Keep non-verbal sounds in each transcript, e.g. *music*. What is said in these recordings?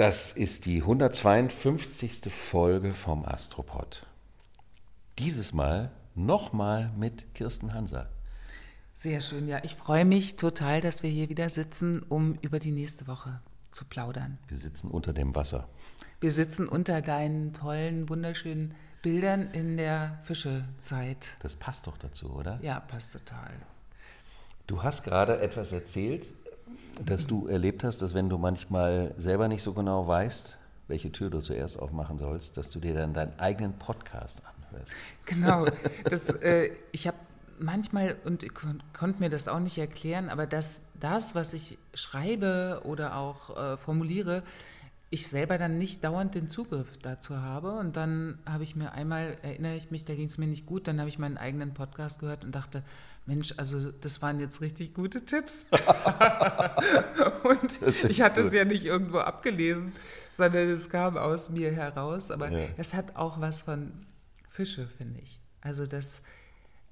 Das ist die 152. Folge vom Astropod. Dieses Mal nochmal mit Kirsten Hanser. Sehr schön, ja. Ich freue mich total, dass wir hier wieder sitzen, um über die nächste Woche zu plaudern. Wir sitzen unter dem Wasser. Wir sitzen unter deinen tollen, wunderschönen Bildern in der Fischezeit. Das passt doch dazu, oder? Ja, passt total. Du hast gerade etwas erzählt, dass du erlebt hast, dass wenn du manchmal selber nicht so genau weißt, welche Tür du zuerst aufmachen sollst, dass du dir dann deinen eigenen Podcast anhörst. Genau. *laughs* Das, äh, ich habe manchmal, und ich kon konnte mir das auch nicht erklären, aber dass das, was ich schreibe oder auch äh, formuliere, ich selber dann nicht dauernd den Zugriff dazu habe. Und dann habe ich mir einmal, erinnere ich mich, da ging es mir nicht gut, dann habe ich meinen eigenen Podcast gehört und dachte, Mensch, also das waren jetzt richtig gute Tipps. *laughs* und ich hatte es ja nicht irgendwo abgelesen, sondern es kam aus mir heraus. Aber ja. es hat auch was von Fische, finde ich. Also das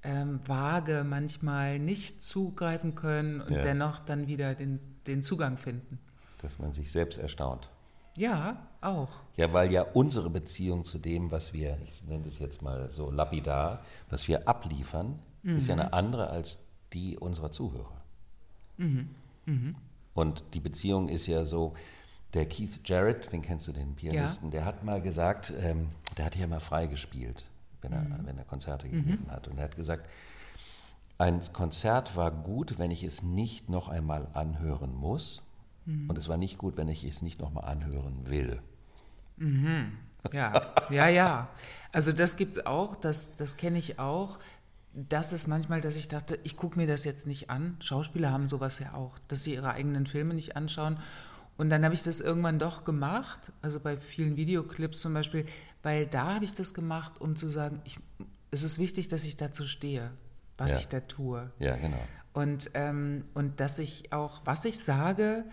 ähm, vage manchmal nicht zugreifen können und ja. dennoch dann wieder den, den Zugang finden. Dass man sich selbst erstaunt. Ja, auch. Ja, weil ja unsere Beziehung zu dem, was wir, ich nenne das jetzt mal so lapidar, was wir abliefern, mhm. ist ja eine andere als die unserer Zuhörer. Mhm. Mhm. Und die Beziehung ist ja so, der Keith Jarrett, den kennst du, den Pianisten, ja. der hat mal gesagt, ähm, der hat ja mal frei gespielt, wenn er, mhm. wenn er Konzerte mhm. gegeben hat. Und er hat gesagt, ein Konzert war gut, wenn ich es nicht noch einmal anhören muss. Mhm. Und es war nicht gut, wenn ich es nicht noch mal anhören will. Mhm. Ja, ja, ja. Also das gibt es auch, das, das kenne ich auch das ist manchmal, dass ich dachte, ich gucke mir das jetzt nicht an. Schauspieler haben sowas ja auch, dass sie ihre eigenen Filme nicht anschauen. Und dann habe ich das irgendwann doch gemacht, also bei vielen Videoclips zum Beispiel, weil da habe ich das gemacht, um zu sagen, ich, es ist wichtig, dass ich dazu stehe, was ja. ich da tue. Ja, genau. Und, ähm, und dass ich auch, was ich sage,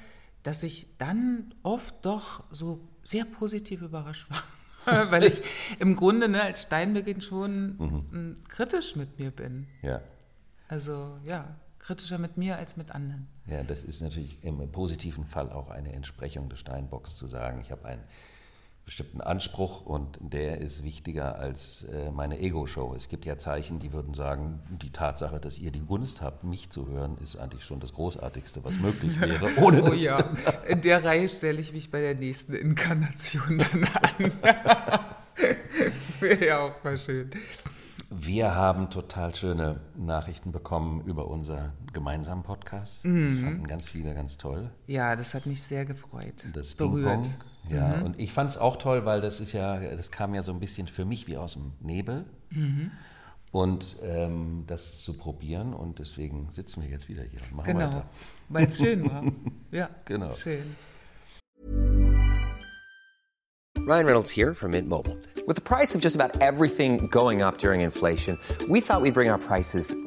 dass ich dann oft doch so sehr positiv überrascht war. *laughs* weil ich im Grunde ne, als Steinbeginn schon mhm. kritisch mit mir bin. Ja. Also ja, kritischer mit mir als mit anderen. Ja, das ist natürlich im positiven Fall auch eine Entsprechung des Steinbocks zu sagen, ich habe ein bestimmten Anspruch und der ist wichtiger als äh, meine Ego-Show. Es gibt ja Zeichen, die würden sagen, die Tatsache, dass ihr die Gunst habt, mich zu hören, ist eigentlich schon das Großartigste, was möglich *laughs* wäre. Ohne oh *laughs* ja, in der Reihe stelle ich mich bei der nächsten Inkarnation dann an. *laughs* Wäre ja auch mal schön. Wir haben total schöne Nachrichten bekommen über unseren gemeinsamen Podcast. Mhm. Das fanden ganz viele ganz toll. Ja, das hat mich sehr gefreut. Das Berührt. Ja, mhm. und ich fand es auch toll, weil das ist ja, das kam ja so ein bisschen für mich wie aus dem Nebel. Mhm. Und ähm, das zu probieren und deswegen sitzen wir jetzt wieder hier und machen genau, weiter. weil es schön war. *laughs* ja, genau. schön. Ryan Reynolds here from Mint Mobile. With the price of just about everything going up during inflation, we thought we'd bring our prices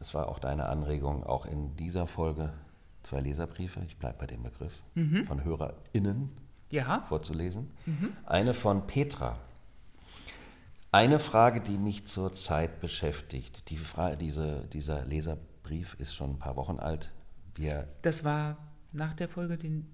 es war auch deine Anregung, auch in dieser Folge zwei Leserbriefe, ich bleibe bei dem Begriff, mhm. von HörerInnen ja. vorzulesen. Mhm. Eine von Petra. Eine Frage, die mich zurzeit beschäftigt. Die Frage, diese, dieser Leserbrief ist schon ein paar Wochen alt. Wir, das war nach der Folge, den.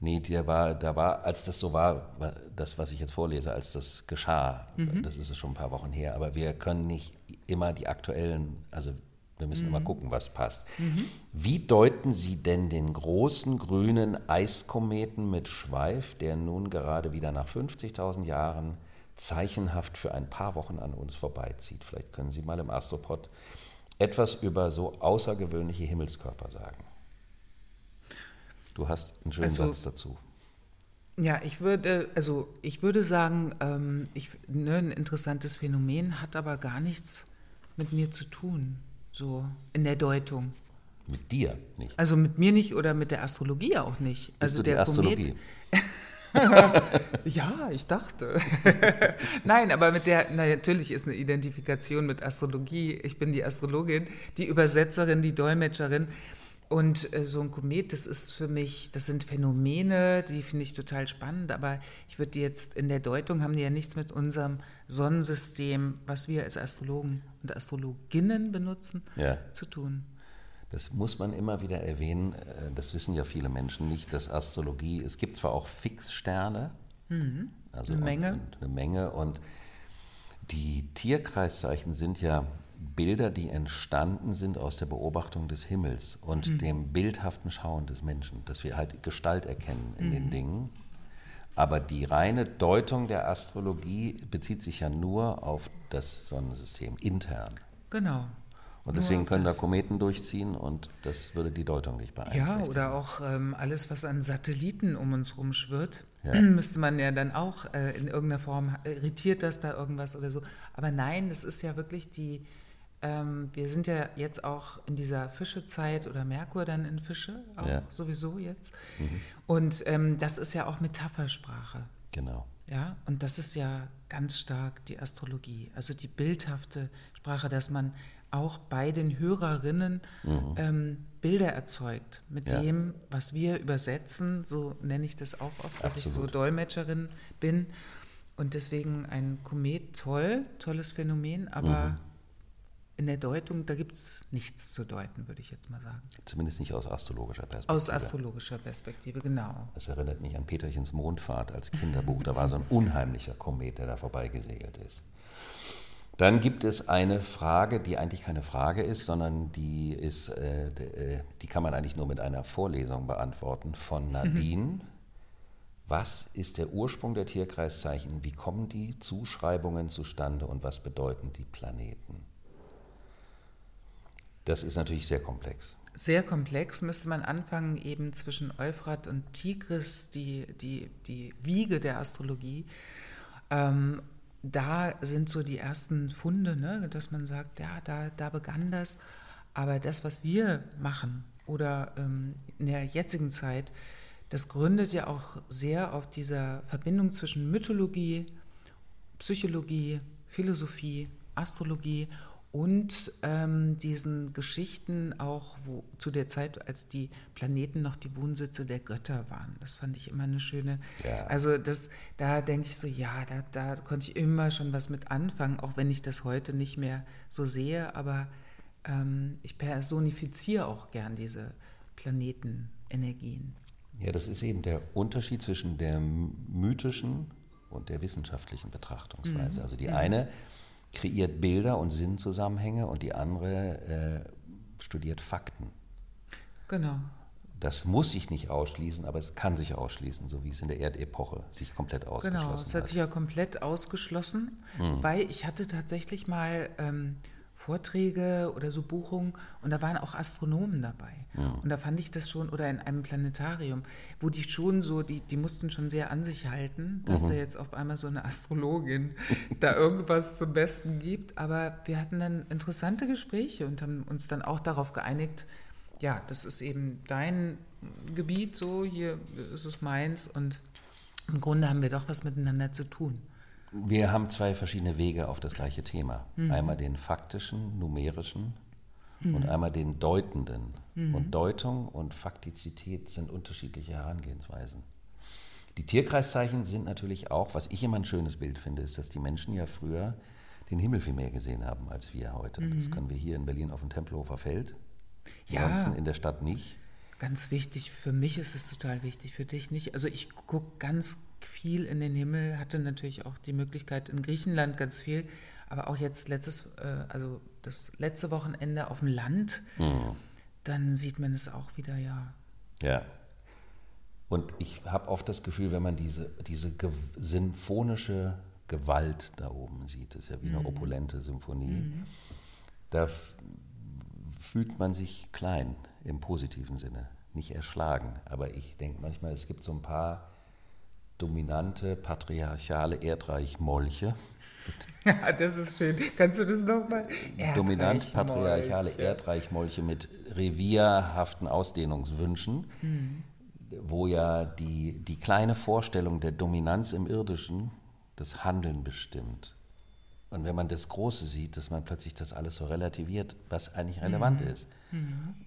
Nee, der war, da war, als das so war, das, was ich jetzt vorlese, als das geschah, mhm. das ist schon ein paar Wochen her, aber wir können nicht immer die aktuellen, also wir müssen mhm. immer gucken, was passt. Mhm. Wie deuten Sie denn den großen grünen Eiskometen mit Schweif, der nun gerade wieder nach 50.000 Jahren zeichenhaft für ein paar Wochen an uns vorbeizieht? Vielleicht können Sie mal im Astropod etwas über so außergewöhnliche Himmelskörper sagen. Du hast einen schönen also, Satz dazu. Ja, ich würde, also ich würde sagen, ähm, ich, ne, ein interessantes Phänomen hat aber gar nichts mit mir zu tun so in der Deutung. Mit dir nicht? Also mit mir nicht oder mit der Astrologie auch nicht. Bist also der Astrologie? *laughs* ja, ich dachte. *laughs* Nein, aber mit der, na, natürlich ist eine Identifikation mit Astrologie. Ich bin die Astrologin, die Übersetzerin, die Dolmetscherin. Und äh, so ein Komet, das ist für mich, das sind Phänomene, die finde ich total spannend, aber ich würde die jetzt in der Deutung haben die ja nichts mit unserem Sonnensystem, was wir als Astrologen und Astrologinnen benutzen, Ja. zu tun. Das muss man immer wieder erwähnen, äh, das wissen ja viele Menschen nicht, dass Astrologie, es gibt zwar auch Fixsterne, also Eine Menge. Eine Menge und die Tierkreiszeichen sind ja Bilder, die entstanden sind aus der Beobachtung des Himmels und dem bildhaften Schauen des Menschen, dass wir halt Gestalt erkennen in den Dingen. Aber die reine Deutung der Astrologie bezieht sich ja nur auf das Sonnensystem intern. Genau. Und deswegen können da. Kometen durchziehen und das würde die Deutung nicht beeinträchtigen. Ja, oder auch ähm, alles, was an Satelliten um uns rumschwirrt, Ja. *clears throat* müsste man ja dann auch äh, in irgendeiner Form, äh, irritiert das da irgendwas oder so. Aber nein, das ist ja wirklich die, ähm, wir sind ja jetzt auch in dieser Fischezeit oder Merkur dann in Fische, auch Ja. sowieso jetzt. Und ähm, das ist ja auch Metaphersprache. Genau. Ja, und das ist ja ganz stark die Astrologie, also die bildhafte Sprache, dass man auch bei den Hörerinnen ähm, Bilder erzeugt mit Mhm. Ja. dem, was wir übersetzen. So nenne ich das auch oft, dass ich so. Dolmetscherin bin. Und deswegen ein Komet toll, tolles Phänomen, aber Mhm. In der Deutung, da gibt es nichts zu deuten, würde ich jetzt mal sagen. Zumindest nicht aus astrologischer Perspektive. Aus astrologischer Perspektive, genau. Das erinnert mich an Peterchens Mondfahrt als Kinderbuch. Da war so ein unheimlicher Komet, der da vorbeigesegelt ist. Dann gibt es eine Frage, die eigentlich keine Frage ist, sondern die, ist, äh, äh, die kann man eigentlich nur mit einer Vorlesung beantworten von *laughs* Nadine. Was ist der Ursprung der Tierkreiszeichen? Wie kommen die Zuschreibungen zustande und was bedeuten die Planeten? Das ist natürlich sehr komplex. Sehr komplex müsste man anfangen, eben zwischen Euphrat und Tigris, die, die, die Wiege der Astrologie. Ähm, da sind so die ersten Funde, ne, dass man sagt, ja, da, da begann das. Aber das, was wir machen oder ähm, in der jetzigen Zeit, das gründet ja auch sehr auf dieser Verbindung zwischen Mythologie, Psychologie, Philosophie, Astrologie und ähm, diesen Geschichten auch wo, zu der Zeit, als die Planeten noch die Wohnsitze der Götter waren. Das fand ich immer eine schöne. Ja. Also das, da denke ich so, ja, da, da konnte ich immer schon was mit anfangen, auch wenn ich das heute nicht mehr so sehe. Aber ähm, ich personifiziere auch gern diese Planetenenergien. Ja, das ist eben der Unterschied zwischen der mythischen und der wissenschaftlichen Betrachtungsweise. Also die eine kreiert Bilder und Sinnzusammenhänge und die andere äh, studiert Fakten. Genau. Das muss sich nicht ausschließen, aber es kann sich ausschließen, so wie es in der Erdepoche sich komplett ausgeschlossen Genau, es hat sich ja komplett ausgeschlossen, weil ich hatte tatsächlich mal ähm, Vorträge oder so Buchungen und da waren auch Astronomen dabei. Und da fand ich das schon, oder in einem Planetarium, wo die schon so, die, die mussten schon sehr an sich halten, dass da jetzt auf einmal so eine Astrologin *laughs* da irgendwas zum Besten gibt. Aber wir hatten dann interessante Gespräche und haben uns dann auch darauf geeinigt, ja, das ist eben dein Gebiet, so hier ist es meins und im Grunde haben wir doch was miteinander zu tun. Wir haben zwei verschiedene Wege auf das gleiche Thema. Mhm. Einmal den faktischen, numerischen Mhm. und einmal den deutenden. Und Deutung und Faktizität sind unterschiedliche Herangehensweisen. Die Tierkreiszeichen sind natürlich auch, was ich immer ein schönes Bild finde, ist, dass die Menschen ja früher den Himmel viel mehr gesehen haben als wir heute. Das können wir hier in Berlin auf dem Tempelhofer Feld. Mhm. Ja. Ansonsten in der Stadt nicht. Ganz wichtig, für mich ist es total wichtig, für dich nicht. Also ich gucke ganz viel in den Himmel, hatte natürlich auch die Möglichkeit in Griechenland ganz viel, aber auch jetzt letztes, äh, also das letzte Wochenende auf dem Land, dann sieht man es auch wieder, ja. Ja. Und ich habe oft das Gefühl, wenn man diese, diese ge sinfonische Gewalt da oben sieht, das ist ja wie eine opulente Symphonie, da f- fühlt man sich klein im positiven Sinne, nicht erschlagen. Aber ich denke manchmal, es gibt so ein paar dominante, patriarchale Erdreich-Molche, *laughs* Ja, das ist schön. Kannst du das nochmal? dominant patriarchale Erdreichmolche mit revierhaften Ausdehnungswünschen, wo ja die, die kleine Vorstellung der Dominanz im Irdischen das Handeln bestimmt. Und wenn man das Große sieht, dass man plötzlich das alles so relativiert, was eigentlich relevant ist.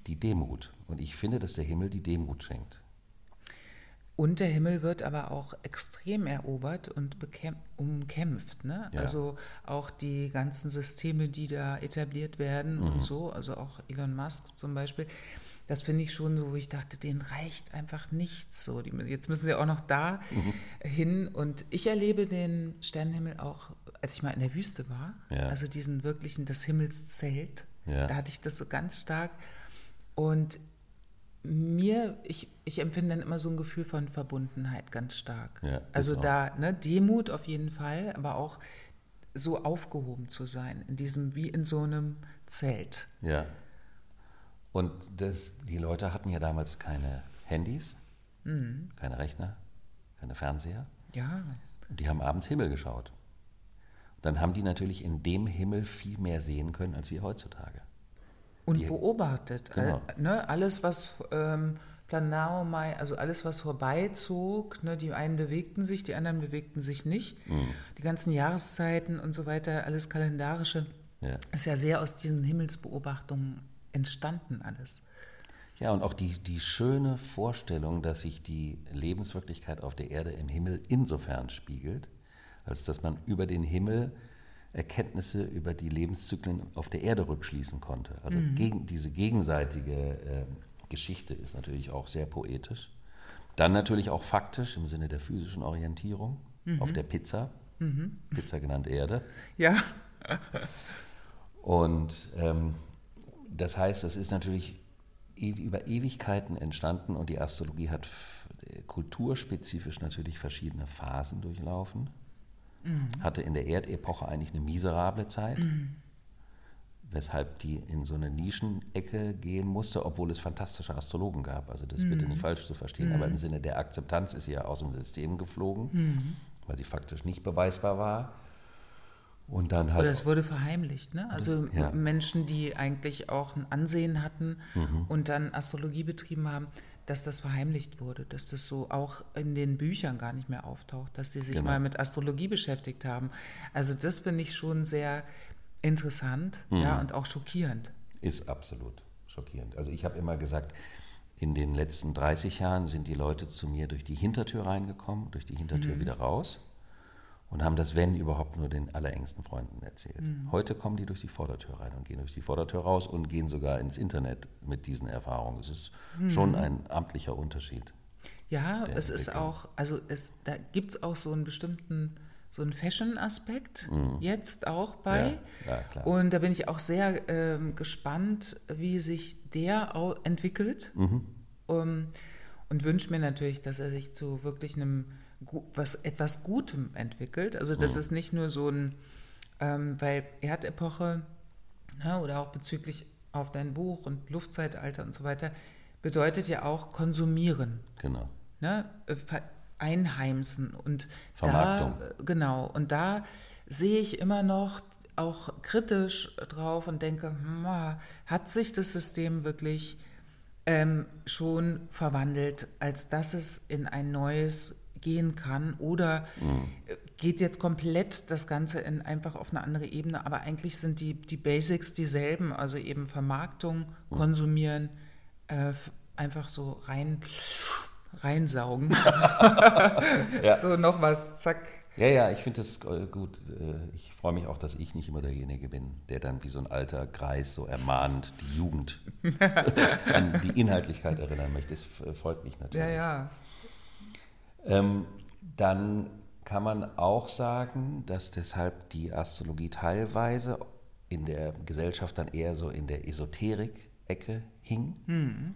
Die Demut. Und ich finde, dass der Himmel die Demut schenkt. Und der Himmel wird aber auch extrem erobert und umkämpft. Ne? Ja. Also auch die ganzen Systeme, die da etabliert werden Mhm. und so, also auch Elon Musk zum Beispiel, das finde ich schon so, wo ich dachte, denen reicht einfach nichts so. Die, jetzt müssen sie auch noch da Mhm. hin. Und ich erlebe den Sternenhimmel auch, als ich mal in der Wüste war, Ja. also diesen wirklichen, das Himmelszelt, Ja. da hatte ich das so ganz stark. Und mir, ich, ich empfinde dann immer so ein Gefühl von Verbundenheit ganz stark. Ja, also da, ne, Demut auf jeden Fall, aber auch so aufgehoben zu sein, in diesem, wie in so einem Zelt. Ja. Und das, die Leute hatten ja damals keine Handys, keine Rechner, keine Fernseher. Ja, Und die haben abends Himmel geschaut. Dann haben die natürlich in dem Himmel viel mehr sehen können als wir heutzutage. Und Die- beobachtet. Genau. All, ne, alles, was ähm, Planao, Mai, also alles, was vorbeizog, ne, die einen bewegten sich, die anderen bewegten sich nicht. Mhm. Die ganzen Jahreszeiten und so weiter, alles kalendarische, Ja. ist ja sehr aus diesen Himmelsbeobachtungen entstanden alles. Ja, und auch die, die schöne Vorstellung, dass sich die Lebenswirklichkeit auf der Erde im Himmel insofern spiegelt, als dass man über den Himmel Erkenntnisse über die Lebenszyklen auf der Erde rückschließen konnte. Also gegen, diese gegenseitige äh, Geschichte ist natürlich auch sehr poetisch. Dann natürlich auch faktisch im Sinne der physischen Orientierung auf der Pizza, Pizza genannt Erde. Ja, *laughs* Und ähm, das heißt, das ist natürlich über Ewigkeiten entstanden und die Astrologie hat äh, kulturspezifisch natürlich verschiedene Phasen durchlaufen. Hatte in der Erdepoche eigentlich eine miserable Zeit, weshalb die in so eine Nischenecke gehen musste, obwohl es fantastische Astrologen gab. Also das bitte nicht falsch zu verstehen, aber im Sinne der Akzeptanz ist sie ja aus dem System geflogen, weil sie faktisch nicht beweisbar war. Und dann halt oder es wurde verheimlicht. Ne? Also Ja. Menschen, die eigentlich auch ein Ansehen hatten Mhm. und dann Astrologie betrieben haben, dass das verheimlicht wurde, dass das so auch in den Büchern gar nicht mehr auftaucht, dass sie sich Genau. mal mit Astrologie beschäftigt haben. Also das finde ich schon sehr interessant ja, Mhm. und auch schockierend. Ist absolut schockierend. Also ich habe immer gesagt, in den letzten 30 Jahren sind die Leute zu mir durch die Hintertür reingekommen, durch die Hintertür wieder raus und haben das, wenn überhaupt, nur den allerengsten Freunden erzählt. Heute kommen die durch die Vordertür rein und gehen durch die Vordertür raus und gehen sogar ins Internet mit diesen Erfahrungen. Es ist schon ein amtlicher Unterschied. Ja, es ist auch, also es, da gibt es auch so einen bestimmten, so einen Fashion-Aspekt jetzt auch bei. Mhm. Ja, ja, klar. Und da bin ich auch sehr ähm, gespannt, wie sich der entwickelt. Mhm. Um, und wünsche mir natürlich, dass er sich zu wirklich einem was etwas Gutem entwickelt. Also Mhm. das ist nicht nur so ein, ähm, weil Erdepoche ne, oder auch bezüglich auf dein Buch und Luftzeitalter und so weiter bedeutet ja auch konsumieren Genau. ne, äh, einheimsen und Vermarktung. da äh, genau und da sehe ich immer noch auch kritisch drauf und denke, hm, ah, hat sich das System wirklich ähm, schon verwandelt, als dass es in ein neues gehen kann oder äh, geht jetzt komplett das Ganze in einfach auf eine andere Ebene, aber eigentlich sind die, die Basics dieselben, also eben Vermarktung, Konsumieren, äh, einfach so rein reinsaugen. *laughs* *laughs* So noch was, zack. Ja, ja, ich finde das äh, gut. Äh, Ich freue mich auch, dass ich nicht immer derjenige bin, der dann wie so ein alter Greis so ermahnt die Jugend *laughs* an die Inhaltlichkeit erinnern möchte. Das freut mich natürlich. Ja, ja. Ähm, dann kann man auch sagen, dass deshalb die Astrologie teilweise in der Gesellschaft dann eher so in der Esoterik-Ecke hing. Hm.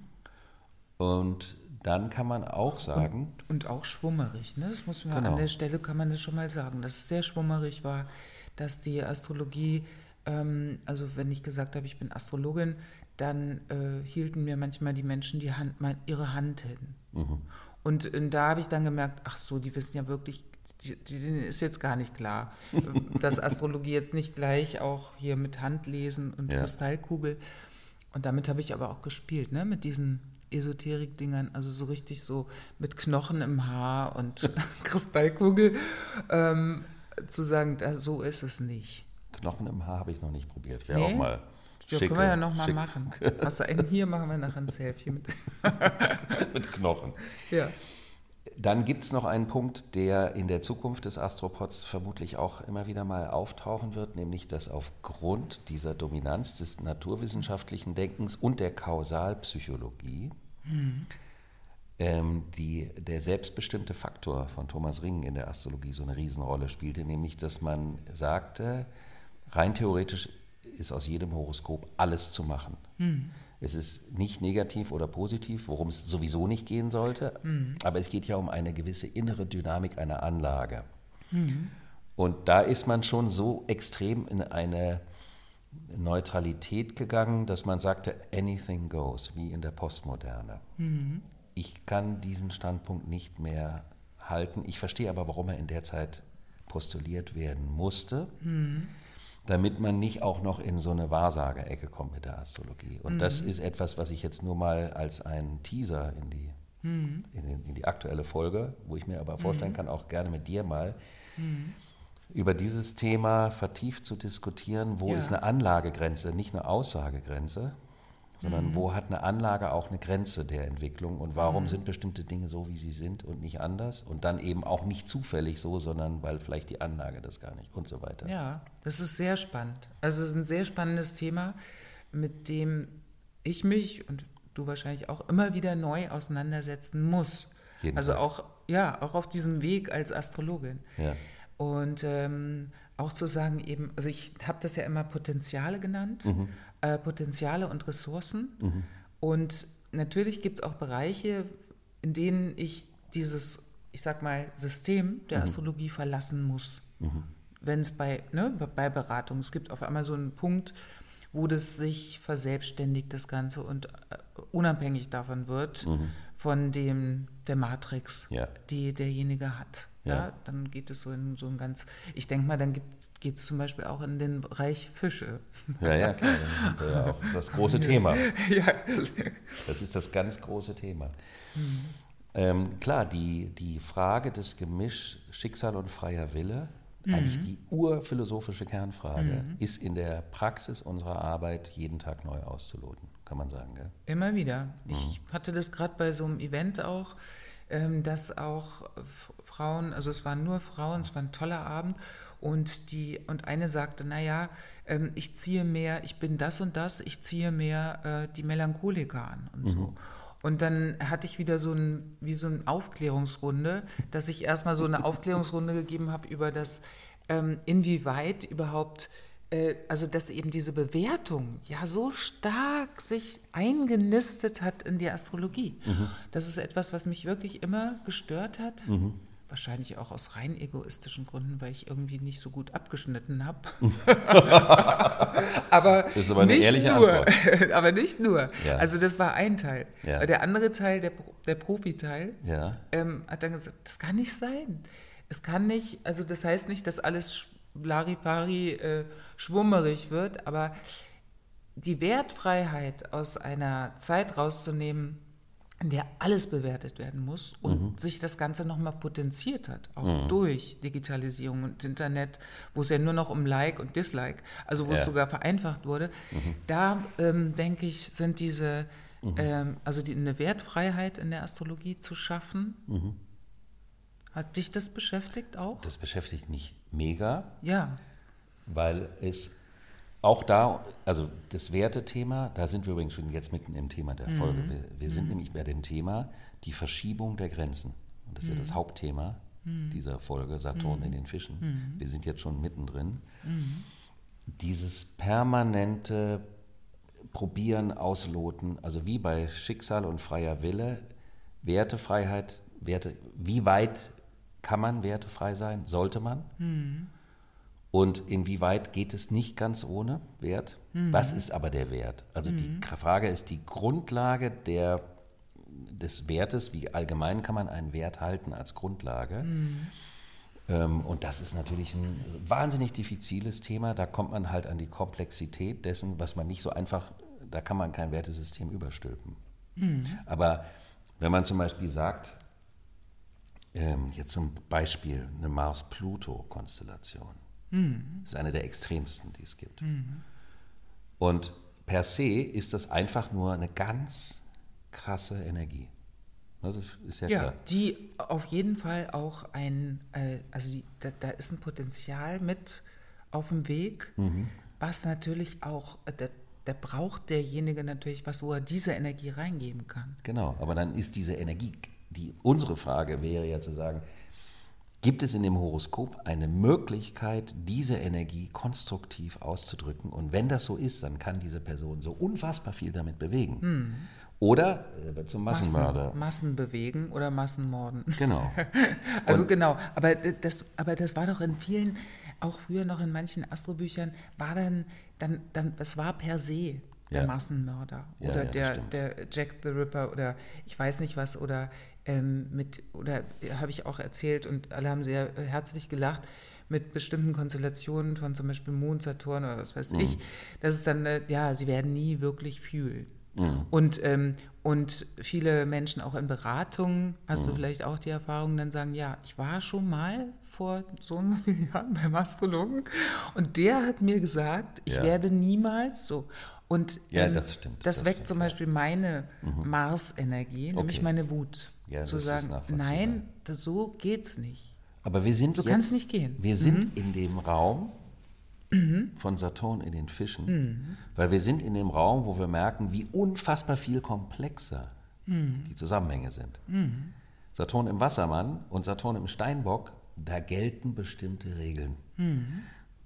Und dann kann man auch sagen, Und auch schwummerig, ne? Das muss man Genau. an der Stelle kann man das schon mal sagen, dass es sehr schwummerig war, dass die Astrologie, ähm, also wenn ich gesagt habe, ich bin Astrologin, dann äh, hielten mir manchmal die Menschen die Hand, ihre Hand hin. Mhm. Und, äh, da habe ich dann gemerkt, ach so, die wissen ja wirklich, die, die, denen ist jetzt gar nicht klar, *laughs* dass Astrologie jetzt nicht gleich auch hier mit Handlesen und Ja. Kristallkugel. Und damit habe ich aber auch gespielt, ne? mit diesen Esoterik-Dingern, also so richtig so mit Knochen im Haar und *laughs* Kristallkugel, ähm, zu sagen, da, so ist es nicht. Knochen im Haar habe ich noch nicht probiert. Wäre Nee? auch mal. Ja, schicke- können wir ja noch mal schick- machen. *laughs* Hast du einen hier, machen wir nachher ein Selfie mit. *laughs* Mit Knochen. ja. Dann gibt es noch einen Punkt, der in der Zukunft des Astropods vermutlich auch immer wieder mal auftauchen wird, nämlich dass aufgrund dieser Dominanz des naturwissenschaftlichen Denkens und der Kausalpsychologie ähm, die, der selbstbestimmte Faktor von Thomas Ring in der Astrologie so eine Riesenrolle spielte, nämlich dass man sagte, rein theoretisch ist aus jedem Horoskop alles zu machen. Es ist nicht negativ oder positiv, worum es sowieso nicht gehen sollte, aber es geht ja um eine gewisse innere Dynamik einer Anlage. Und da ist man schon so extrem in eine Neutralität gegangen, dass man sagte, anything goes, wie in der Postmoderne. Ich kann diesen Standpunkt nicht mehr halten. Ich verstehe aber, warum er in der Zeit postuliert werden musste, damit man nicht auch noch in so eine Wahrsagerecke kommt mit der Astrologie. Und das ist etwas, was ich jetzt nur mal als einen Teaser in die, in, den, in die aktuelle Folge, wo ich mir aber vorstellen kann, auch gerne mit dir mal über dieses Thema vertieft zu diskutieren, wo Ja. ist eine Anlagegrenze, nicht eine Aussagegrenze, sondern Mhm. wo hat eine Anlage auch eine Grenze der Entwicklung und warum Mhm. sind bestimmte Dinge so, wie sie sind und nicht anders und dann eben auch nicht zufällig so, sondern weil vielleicht die Anlage das gar nicht und so weiter. Ja, das ist sehr spannend. Also es ist ein sehr spannendes Thema, mit dem ich mich und du wahrscheinlich auch immer wieder neu auseinandersetzen muss. Jeden also Tag. auch, ja, auch auf diesem Weg als Astrologin. Ja. Und ähm, auch zu sagen eben, also ich habe das ja immer Potenziale genannt, Mhm. Äh, Potenziale und Ressourcen. Und natürlich gibt es auch Bereiche, in denen ich dieses, ich sag mal, System Mhm. der Astrologie verlassen muss. Wenn es bei, ne, bei Beratung, es gibt auf einmal so einen Punkt, wo das sich verselbstständigt, das Ganze, und äh, unabhängig davon wird von dem, der Matrix, Mhm. Ja. die derjenige hat. Ja. Ja. dann geht es so in so ein ganz, ich denke mal, dann geht es zum Beispiel auch in den Bereich Fische. Ja, ja, klar. wir ja auch- Das ist das große Thema. *laughs* ja. Das ist das ganz große Thema. Mhm. Ähm, klar, die, die Frage des Gemisch Schicksal und freier Wille, eigentlich Mhm. die urphilosophische Kernfrage, ist in der Praxis unserer Arbeit jeden Tag neu auszuloten, kann man sagen. Gell? Immer wieder. Ich hatte das gerade bei so einem Event auch, ähm, dass auch Frauen, also es waren nur Frauen, es war ein toller Abend und die und eine sagte, naja, ähm, ich ziehe mehr, ich bin das und das, ich ziehe mehr äh, die Melancholiker an und so. Und dann hatte ich wieder so ein, wie so eine Aufklärungsrunde, dass ich erstmal so eine *laughs* Aufklärungsrunde gegeben habe über das, ähm, inwieweit überhaupt äh, also dass eben diese Bewertung ja so stark sich eingenistet hat in die Astrologie. Das ist etwas, was mich wirklich immer gestört hat. Wahrscheinlich auch aus rein egoistischen Gründen, weil ich irgendwie nicht so gut abgeschnitten habe. *laughs* aber Das ist aber nicht nur. *laughs* aber nicht nur. Ja. Also das war ein Teil. Ja. Der andere Teil, der, der Profiteil, Ja. ähm, hat dann gesagt, das kann nicht sein. Es kann nicht, also das heißt nicht, dass alles Larifari äh, schwummerig wird, aber die Wertfreiheit aus einer Zeit rauszunehmen, in der alles bewertet werden muss und sich das Ganze nochmal potenziert hat, auch durch Digitalisierung und Internet, wo es ja nur noch um Like und Dislike, also wo es Ja. sogar vereinfacht wurde, da ähm, denke ich, sind diese, ähm, also die, eine Wertfreiheit in der Astrologie zu schaffen. Hat dich das beschäftigt auch? Das beschäftigt mich mega. ja. weil es auch da, also das Wertethema, da sind wir übrigens schon jetzt mitten im Thema der Folge. Wir, wir sind nämlich bei dem Thema die Verschiebung der Grenzen. Und das ist ja das Hauptthema dieser Folge, Saturn in den Fischen. Wir sind jetzt schon mittendrin. Dieses permanente Probieren, Ausloten, also wie bei Schicksal und freier Wille, Wertefreiheit, Werte, wie weit kann man wertefrei sein? Sollte man? Und inwieweit geht es nicht ganz ohne Wert? Was ist aber der Wert? Also die Frage ist die Grundlage der, des Wertes, wie allgemein kann man einen Wert halten als Grundlage? Ähm, und das ist natürlich ein wahnsinnig diffiziles Thema. Da kommt man halt an die Komplexität dessen, was man nicht so einfach, da kann man kein Wertesystem überstülpen. Aber wenn man zum Beispiel sagt, ähm, jetzt zum Beispiel eine Mars-Pluto-Konstellation, ist eine der extremsten, die es gibt. Und per se ist das einfach nur eine ganz krasse Energie. Das ist, ist ja, Ja, klar. die auf jeden Fall auch ein, äh, also die, da, da ist ein Potenzial mit auf dem Weg, Mhm. was natürlich auch, äh, da, da braucht derjenige natürlich was, wo er diese Energie reingeben kann. Genau, aber dann ist diese Energie, die unsere Frage wäre ja zu sagen, gibt es in dem Horoskop eine Möglichkeit, diese Energie konstruktiv auszudrücken? Und wenn das so ist, dann kann diese Person so unfassbar viel damit bewegen. Oder äh, zum Massenmörder. Massen, Massen bewegen oder Massenmorden. Genau. *laughs* Also genau, aber das, aber das war doch in vielen, auch früher noch in manchen Astrobüchern, war dann, dann, dann es war per se der Ja. Massenmörder Ja, oder ja, das der, der Jack the Ripper oder ich weiß nicht was oder ähm, mit, oder habe ich auch erzählt und alle haben sehr äh, herzlich gelacht mit bestimmten Konstellationen von zum Beispiel Mond, Saturn oder was weiß Mhm. ich, das ist dann, äh, ja, sie werden nie wirklich fühlen. Mhm. Und, ähm, und viele Menschen auch in Beratungen, hast du Mhm. vielleicht auch die Erfahrung, dann sagen, ja, ich war schon mal vor so und so vielen Jahren beim Astrologen und der hat mir gesagt, ich Ja. werde niemals so. Und ähm, Ja, das stimmt, Das, das weckt stimmt, zum Beispiel meine Mars-Energie, nämlich Okay. meine Wut. Ja, zu sagen, nein, das, so geht's nicht. Aber wir sind So jetzt, kann's nicht gehen. Mhm. Wir sind in dem Raum von Saturn in den Fischen, Mhm. weil wir sind in dem Raum, wo wir merken, wie unfassbar viel komplexer Mhm. die Zusammenhänge sind. Saturn im Wassermann und Saturn im Steinbock, da gelten bestimmte Regeln.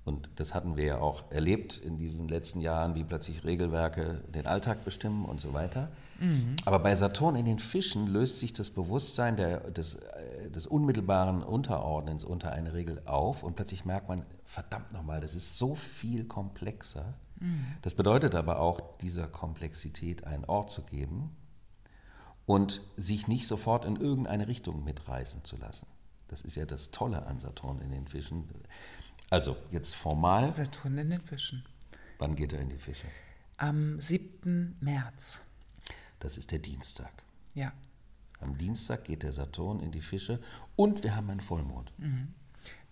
Mhm. Und das hatten wir ja auch erlebt in diesen letzten Jahren, wie plötzlich Regelwerke den Alltag bestimmen und so weiter. Aber bei Saturn in den Fischen löst sich das Bewusstsein der, des, äh, des unmittelbaren Unterordnens unter eine Regel auf und plötzlich merkt man, verdammt nochmal, das ist so viel komplexer. Das bedeutet aber auch, dieser Komplexität einen Ort zu geben und sich nicht sofort in irgendeine Richtung mitreißen zu lassen. Das ist ja das Tolle an Saturn in den Fischen. Also jetzt formal, Saturn in den Fischen. wann geht er in die Fische? Am 7. März. Das ist der Dienstag. Ja. Am Dienstag geht der Saturn in die Fische und wir haben einen Vollmond.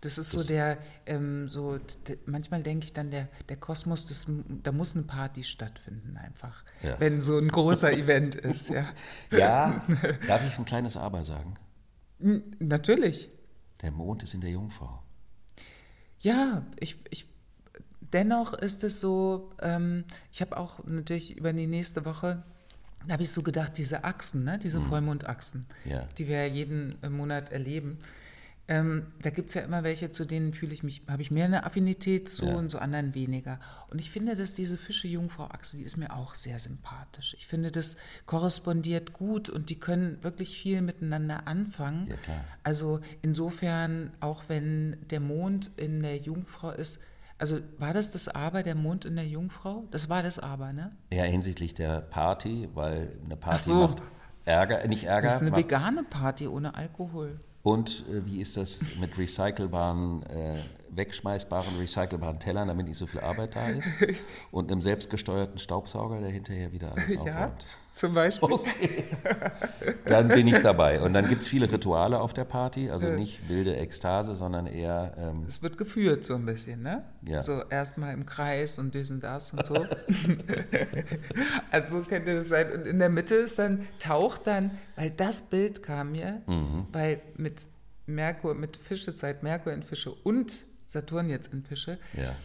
Das ist so der, ähm, so, manchmal denke ich dann, der, der Kosmos, das, da muss eine Party stattfinden einfach, Ja. wenn so ein großer *laughs* Event ist, ja. Ja, *laughs* darf ich ein kleines Aber sagen? N- Natürlich. Der Mond ist in der Jungfrau. Ja, ich, ich, dennoch ist es so, ähm, ich habe auch natürlich über die nächste Woche, da habe ich so gedacht, diese Achsen, ne, diese Vollmondachsen, Ja. die wir jeden äh, Monat erleben, ähm, da gibt es ja immer welche, zu denen fühle ich mich, habe ich mehr eine Affinität zu Ja. und zu anderen weniger. Und ich finde, dass diese Fische-Jungfrau-Achse, die ist mir auch sehr sympathisch. Ich finde, das korrespondiert gut und die können wirklich viel miteinander anfangen. Ja. Also insofern, auch wenn der Mond in der Jungfrau ist, also war das das Aber, der Mond in der Jungfrau? Das war das Aber, ne? Ja, hinsichtlich der Party, weil eine Party so. macht Ärger, nicht Ärger. Das ist eine macht, vegane Party ohne Alkohol. Und äh, wie ist das mit recycelbaren, äh, wegschmeißbaren, recycelbaren Tellern, damit nicht so viel Arbeit da ist? *laughs* Und einem selbstgesteuerten Staubsauger, der hinterher wieder alles Ja, aufräumt. zum Beispiel. Dann bin ich dabei. Und dann gibt es viele Rituale auf der Party, also nicht wilde Ekstase, sondern eher ähm, Es wird geführt so ein bisschen, ne? Ja. So erstmal im Kreis und dies und das und so. *laughs* also so könnte das sein. Und in der Mitte ist dann, taucht dann, weil das Bild kam mir, Mhm. weil mit Merkur, mit Fischezeit, Merkur in Fische und Saturn jetzt in Fische, ja,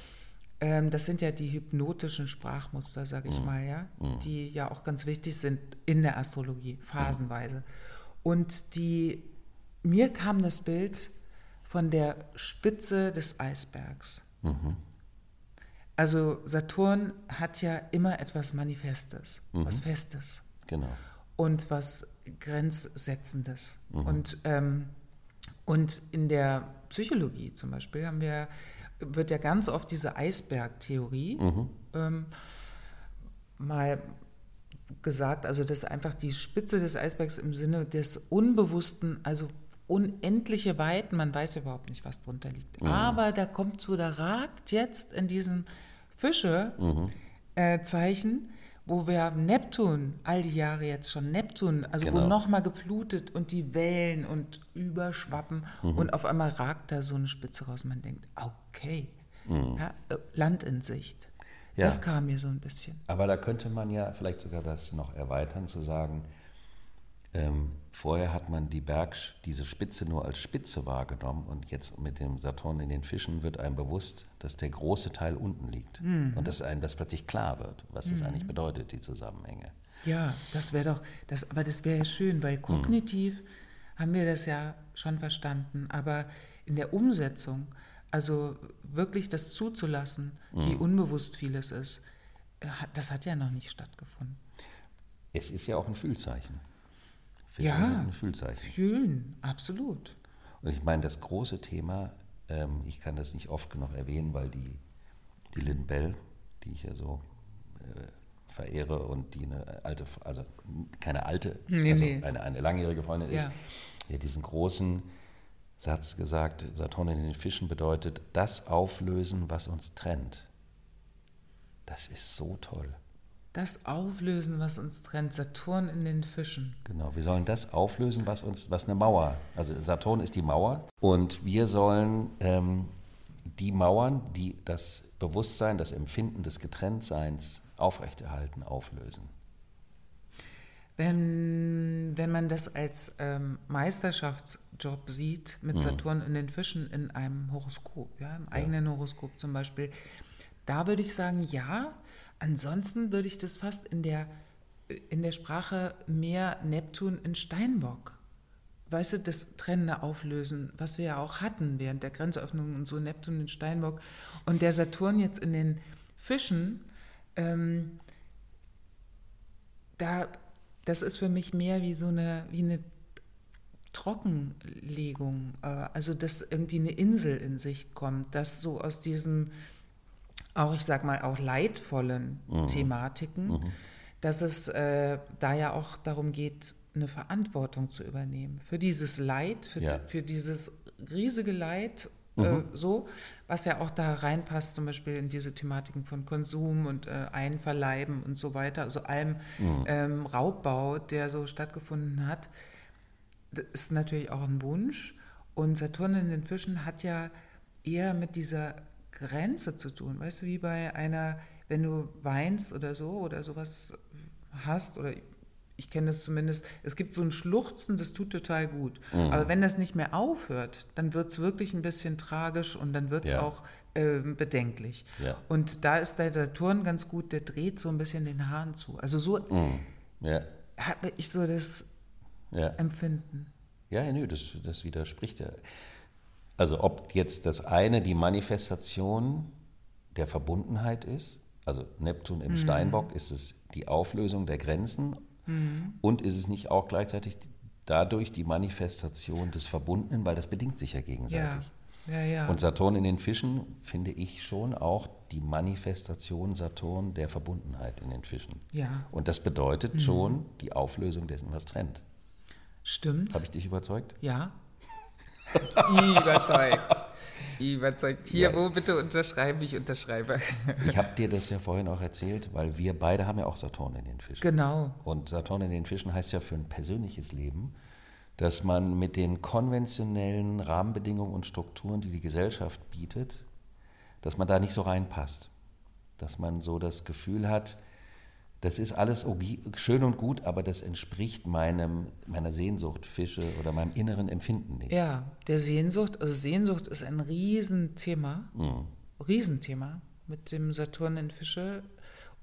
ähm, das sind ja die hypnotischen Sprachmuster, sage ich mal, ja, die ja auch ganz wichtig sind in der Astrologie, phasenweise. Und die, mir kam das Bild von der Spitze des Eisbergs. Also Saturn hat ja immer etwas Manifestes, was Festes. Genau. und was Grenzsetzendes. Und, ähm, und in der Psychologie zum Beispiel haben wir, wird ja ganz oft diese Eisbergtheorie ähm, mal gesagt, also das ist einfach die Spitze des Eisbergs im Sinne des Unbewussten, also unendliche Weiten, man weiß überhaupt nicht, was drunter liegt. Aber da kommt so, da ragt jetzt in diesem Fische-Zeichen wo wir Neptun, all die Jahre jetzt schon Neptun, also wo Genau. nochmal geflutet und die Wellen und überschwappen Mhm. und auf einmal ragt da so eine Spitze raus. Man denkt, okay, ja, äh, Land in Sicht. Mhm. Ja. Das kam mir so ein bisschen. Aber da könnte man ja vielleicht sogar das noch erweitern, zu sagen, ähm, vorher hat man die Berg, diese Spitze nur als Spitze wahrgenommen und jetzt mit dem Saturn in den Fischen wird einem bewusst, dass der große Teil unten liegt. Und dass einem das plötzlich klar wird, was das eigentlich bedeutet, die Zusammenhänge. Ja, das wäre doch, das, aber das wäre ja schön, weil kognitiv Mhm. haben wir das ja schon verstanden, aber in der Umsetzung, also wirklich das zuzulassen, Mhm. wie unbewusst vieles ist, äh, das hat ja noch nicht stattgefunden. Es ist ja auch ein Fühlzeichen. Fische Ja. sind ein Fühlzeichen. Fühlen, absolut. Und ich meine, das große Thema, ähm, ich kann das nicht oft genug erwähnen, weil die, die Lynn Bell, die ich ja so äh, verehre und die eine alte, also keine alte, Nee, also nee. Eine, eine langjährige Freundin Ja. ist, die hat diesen großen Satz gesagt, Saturn in den Fischen bedeutet, das auflösen, was uns trennt. Das ist so toll. Das Auflösen, was uns trennt, Saturn in den Fischen. Genau, wir sollen das auflösen, was uns, was eine Mauer, also Saturn ist die Mauer und wir sollen ähm, die Mauern, die das Bewusstsein, das Empfinden des Getrenntseins aufrechterhalten, auflösen. Wenn, wenn man das als ähm, Meisterschaftsjob sieht, mit Saturn in den Fischen in einem Horoskop, ja, im eigenen Horoskop zum Beispiel, da würde ich sagen, ja. Ansonsten würde ich das fast in der, in der Sprache mehr Neptun in Steinbock. Weißt du, das trennende Auflösen, was wir ja auch hatten während der Grenzöffnung und so, Neptun in Steinbock. Und der Saturn jetzt in den Fischen, ähm, da, das ist für mich mehr wie so eine, wie eine Trockenlegung, äh, also dass irgendwie eine Insel in Sicht kommt, dass so aus diesem, auch ich sag mal, auch leidvollen Thematiken, dass es äh, da ja auch darum geht, eine Verantwortung zu übernehmen für dieses Leid, für, Ja. für dieses riesige Leid, äh, so, was ja auch da reinpasst, zum Beispiel in diese Thematiken von Konsum und äh, Einverleiben und so weiter, also allem ähm, Raubbau, der so stattgefunden hat. Das ist natürlich auch ein Wunsch. Und Saturn in den Fischen hat ja eher mit dieser Grenze zu tun. Weißt du, wie bei einer, wenn du weinst oder so oder sowas hast, oder ich kenne das zumindest, es gibt so ein Schluchzen, das tut total gut. Aber wenn das nicht mehr aufhört, dann wird es wirklich ein bisschen tragisch und dann wird es Ja. auch ähm, bedenklich. Ja. Und da ist der Saturn ganz gut, der dreht so ein bisschen den Hahn zu. Also so Ja, habe ich so das. Empfinden. Ja, nö, das, das widerspricht ja. Also ob jetzt das eine die Manifestation der Verbundenheit ist, also Neptun im Steinbock, ist es die Auflösung der Grenzen und ist es nicht auch gleichzeitig dadurch die Manifestation des Verbundenen, weil das bedingt sich ja Ja, gegenseitig. ja, ja. Und Saturn in den Fischen finde ich schon auch die Manifestation Saturn der Verbundenheit in den Fischen. Ja. Und das bedeutet schon die Auflösung dessen, was trennt. Stimmt. Habe ich dich überzeugt? Ja. *laughs* Überzeugt. Überzeugt. Hier, Ja. wo bitte unterschreiben? Ich unterschreibe. *laughs* Ich habe dir das ja vorhin auch erzählt, weil wir beide haben ja auch Saturn in den Fischen. Genau. Und Saturn in den Fischen heißt ja für ein persönliches Leben, dass man mit den konventionellen Rahmenbedingungen und Strukturen, die die Gesellschaft bietet, dass man da nicht so reinpasst. Dass man so das Gefühl hat, das ist alles schön und gut, aber das entspricht meinem, meiner Sehnsucht, Fische oder meinem inneren Empfinden nicht. Ja, der Sehnsucht, also Sehnsucht ist ein Riesenthema. Riesenthema mit dem Saturn in Fische.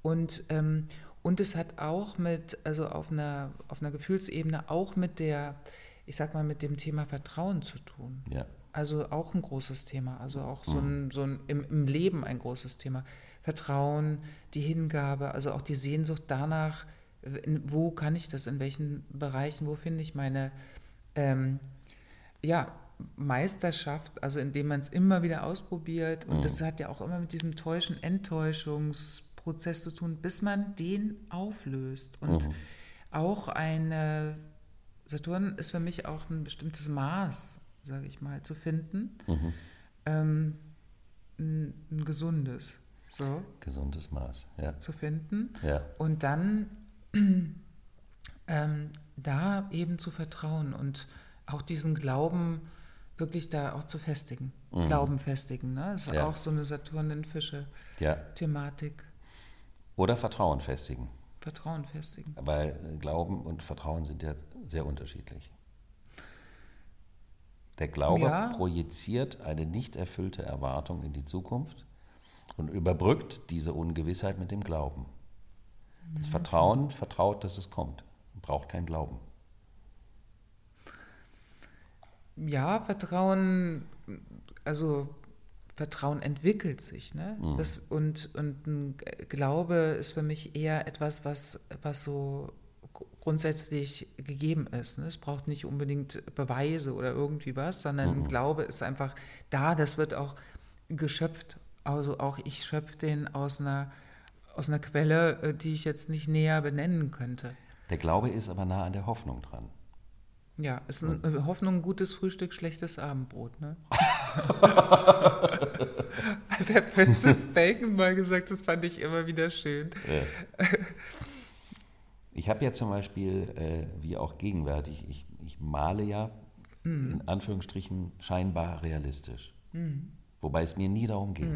Und, ähm, und es hat auch mit, also auf einer, auf einer Gefühlsebene, auch mit der, ich sag mal, mit dem Thema Vertrauen zu tun. Ja. Also auch ein großes Thema, also auch so ein, so ein im, im Leben ein großes Thema. Vertrauen, die Hingabe, also auch die Sehnsucht danach, wo kann ich das, in welchen Bereichen, wo finde ich meine ähm, ja, Meisterschaft, also indem man es immer wieder ausprobiert. Und das hat ja auch immer mit diesem Täuschen, Enttäuschungsprozess zu tun, bis man den auflöst. Und auch eine, Saturn ist für mich auch ein bestimmtes Maß, sage ich mal, zu finden. Ähm, ein, ein gesundes. So Gesundes Maß, ja. zu finden. Ja. Und dann *clears throat* ähm, da eben zu vertrauen und auch diesen Glauben wirklich da auch zu festigen. Glauben festigen, ne? Das ist Mhm. Ja. auch so eine Saturn in Fische ja. Thematik. Oder Vertrauen festigen. Vertrauen festigen. Weil äh, Glauben und Vertrauen sind ja sehr unterschiedlich. Der Glaube Ja. projiziert eine nicht erfüllte Erwartung in die Zukunft und überbrückt diese Ungewissheit mit dem Glauben. Das Vertrauen vertraut, dass es kommt, braucht kein Glauben. Ja, Vertrauen, also Vertrauen entwickelt sich. Ne? Mhm. Das, und, und ein Glaube ist für mich eher etwas, was, was so gr- grundsätzlich gegeben ist. Ne? Es braucht nicht unbedingt Beweise oder irgendwie was, sondern Mhm. ein Glaube ist einfach da. Das wird auch geschöpft. Also auch ich schöpfe den aus einer, aus einer Quelle, äh, die ich jetzt nicht näher benennen könnte. Der Glaube ist aber nah an der Hoffnung dran. Ja, ist ein, äh, Hoffnung, ein gutes Frühstück, schlechtes Abendbrot, ne? *laughs* Hat der Princess Bacon mal gesagt, das fand ich immer wieder schön. Ich habe ja zum Beispiel, äh, wie auch gegenwärtig, ich, ich male ja in Anführungsstrichen scheinbar realistisch. Wobei es mir nie darum ging.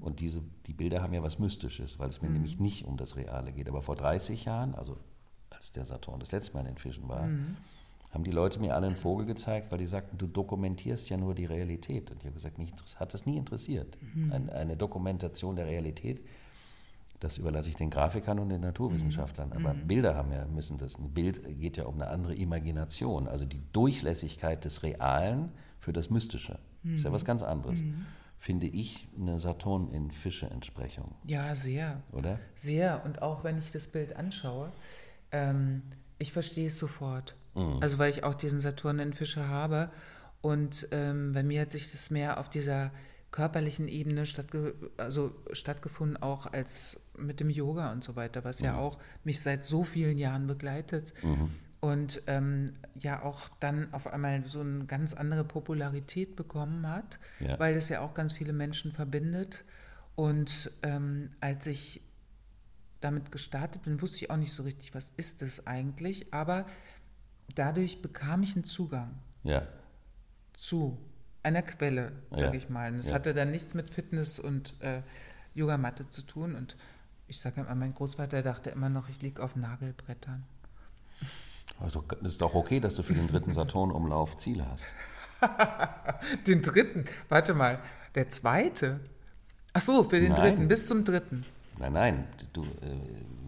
Und diese, die Bilder haben ja was Mystisches, weil es mir nämlich nicht um das Reale geht. Aber vor 30 Jahren, also als der Saturn das letzte Mal in den Fischen war, haben die Leute mir alle einen Vogel gezeigt, weil die sagten, du dokumentierst ja nur die Realität. Und ich habe gesagt, mich hat das nie interessiert. Ein, eine Dokumentation der Realität, das überlasse ich den Grafikern und den Naturwissenschaftlern. Aber Bilder haben ja, müssen das. Ein Bild geht ja um eine andere Imagination, also die Durchlässigkeit des Realen für das Mystische. Ist ja was ganz anderes. Finde ich eine Saturn in Fische-Entsprechung, Ja, sehr. oder? Sehr. Und auch wenn ich das Bild anschaue, ähm, ich verstehe es sofort. Also weil ich auch diesen Saturn in Fische habe. Und ähm, bei mir hat sich das mehr auf dieser körperlichen Ebene stattge also stattgefunden, auch als mit dem Yoga und so weiter, was ja auch mich seit so vielen Jahren begleitet. Und ähm, ja auch dann auf einmal so eine ganz andere Popularität bekommen hat, Ja. weil es ja auch ganz viele Menschen verbindet. Und ähm, als ich damit gestartet bin, wusste ich auch nicht so richtig, was ist das eigentlich, aber dadurch bekam ich einen Zugang Ja. zu einer Quelle, sage Ja. ich mal. Und es hatte dann nichts mit Fitness und äh, Yogamatte zu tun. Und ich sage immer, mein Großvater dachte immer noch, ich liege auf Nagelbrettern. Also es ist doch okay, dass du für den dritten Saturnumlauf Ziele hast. *laughs* Den dritten, warte mal, der zweite? Ach so, für den Nein. dritten, bis zum dritten. Nein, nein, du, äh,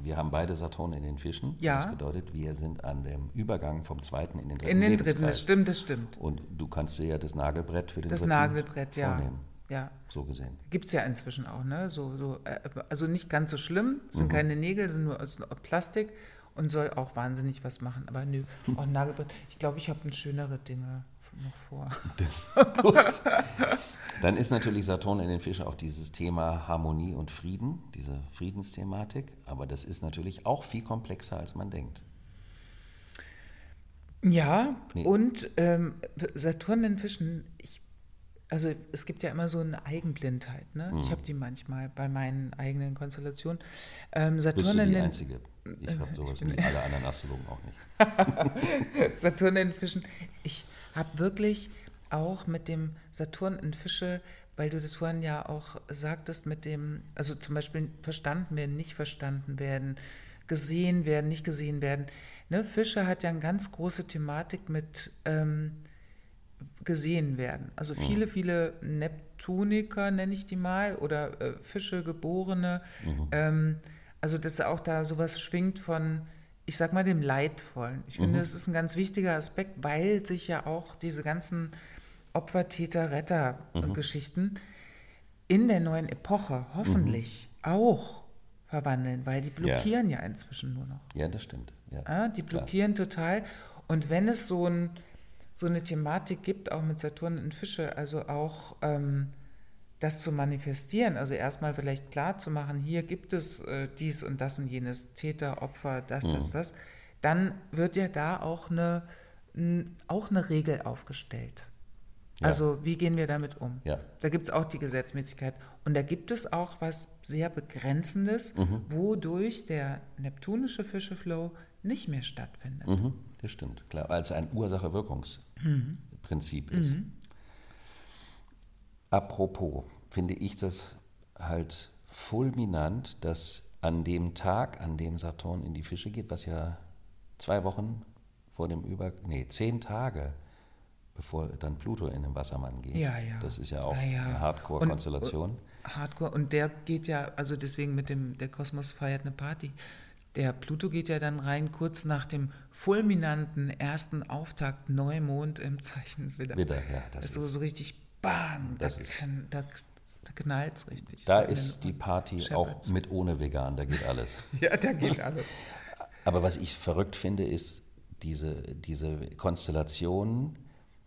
wir haben beide Saturn in den Fischen. Ja. Das bedeutet, wir sind an dem Übergang vom zweiten in den dritten In den dritten, das stimmt, das stimmt. Und du kannst dir ja das Nagelbrett für den Das dritten Nagelbrett, ja. vornehmen. Ja. So gesehen. Gibt es ja inzwischen auch, ne? So, so, äh, also nicht ganz so schlimm, es Mhm. sind keine Nägel, sind nur aus Plastik und soll auch wahnsinnig was machen. Aber nö, auch Nagelbrett. Ich glaube, ich habe schönere Dinge noch vor. *laughs* Gut. Dann ist natürlich Saturn in den Fischen auch dieses Thema Harmonie und Frieden, diese Friedensthematik. Aber das ist natürlich auch viel komplexer, als man denkt. Ja, Nee. und ähm, Saturn in Fischen, ich, also es gibt ja immer so eine Eigenblindheit, ne? Mhm. Ich habe die manchmal bei meinen eigenen Konstellationen. Ähm, Bist Saturn du in die den Einzige? Ich habe sowas nie, alle anderen Astrologen auch nicht. *laughs* Saturn in Fischen. Ich habe wirklich auch mit dem Saturn in Fische, weil du das vorhin ja auch sagtest, mit dem, also zum Beispiel verstanden werden, nicht verstanden werden, gesehen werden, nicht gesehen werden. Ne? Fische hat ja eine ganz große Thematik mit ähm, gesehen werden. Also viele, viele Neptuniker nenne ich die mal oder äh, Fische geborene. Ähm, also dass auch da sowas schwingt von, ich sag mal, dem Leidvollen. Ich finde, das ist ein ganz wichtiger Aspekt, weil sich ja auch diese ganzen Opfer, Täter, Retter-Geschichten in der neuen Epoche hoffentlich auch verwandeln, weil die blockieren ja, inzwischen nur noch. Ja, das stimmt. Ja. Ja, die blockieren total. Und wenn es so, ein, so eine Thematik gibt, auch mit Saturn in Fische, also auch ähm, das zu manifestieren, also erstmal vielleicht klar zu machen, hier gibt es äh, dies und das und jenes, Täter, Opfer, das, das, das, dann wird ja da auch eine, n, auch eine Regel aufgestellt. Ja. Also wie gehen wir damit um? Ja. Da gibt es auch die Gesetzmäßigkeit. Und da gibt es auch was sehr Begrenzendes, Mhm. wodurch der neptunische Fischeflow nicht mehr stattfindet. Mhm, das stimmt, klar, weil es ein Ursache-Wirkungsprinzip ist. Apropos, finde ich das halt fulminant, dass an dem Tag, an dem Saturn in die Fische geht, was ja zwei Wochen vor dem Über... nee, zehn Tage bevor dann Pluto in den Wassermann geht. Ja, ja. Das ist ja auch ja. eine Hardcore-Konstellation. Hardcore. Und der geht ja, also deswegen mit dem, der Kosmos feiert eine Party. Der Pluto geht ja dann rein kurz nach dem fulminanten ersten Auftakt Neumond im Zeichen Widder. Widder, ja, das ist so, ist- so richtig bang, da, das ist- kann- da, da knallt es richtig. Da so ist die Party Shepherds. auch mit ohne vegan, da geht alles. *laughs* Ja, da geht alles. Aber was ich verrückt finde, ist diese, diese Konstellationen,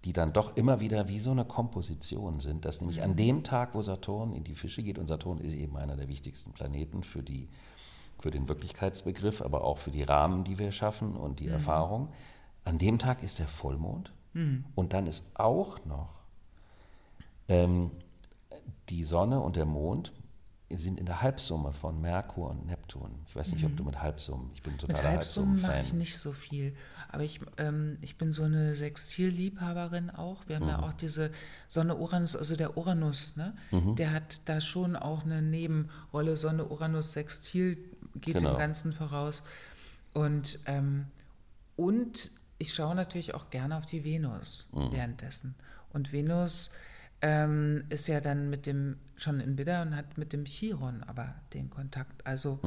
die dann doch immer wieder wie so eine Komposition sind, dass nämlich an dem Tag, wo Saturn in die Fische geht, und Saturn ist eben einer der wichtigsten Planeten für, die, für den Wirklichkeitsbegriff, aber auch für die Rahmen, die wir schaffen und die Erfahrung, an dem Tag ist der Vollmond und dann ist auch noch ähm, die Sonne und der Mond sind in der Halbsumme von Merkur und Neptun. Ich weiß nicht, ob du mit Halbsummen, ich bin Mit totaler Halbsummen mache ich Halbsummen-Fan. nicht so viel. Aber ich, ähm, ich bin so eine Sextil-Liebhaberin auch. Wir haben Mhm. ja auch diese Sonne-Uranus, also der Uranus, ne? Mhm. der hat da schon auch eine Nebenrolle. Sonne-Uranus-Sextil geht Genau. dem Ganzen voraus. Und, ähm, und ich schaue natürlich auch gerne auf die Venus Mhm. währenddessen. Und Venus ähm, ist ja dann mit dem schon in Widder und hat mit dem Chiron aber den Kontakt. Also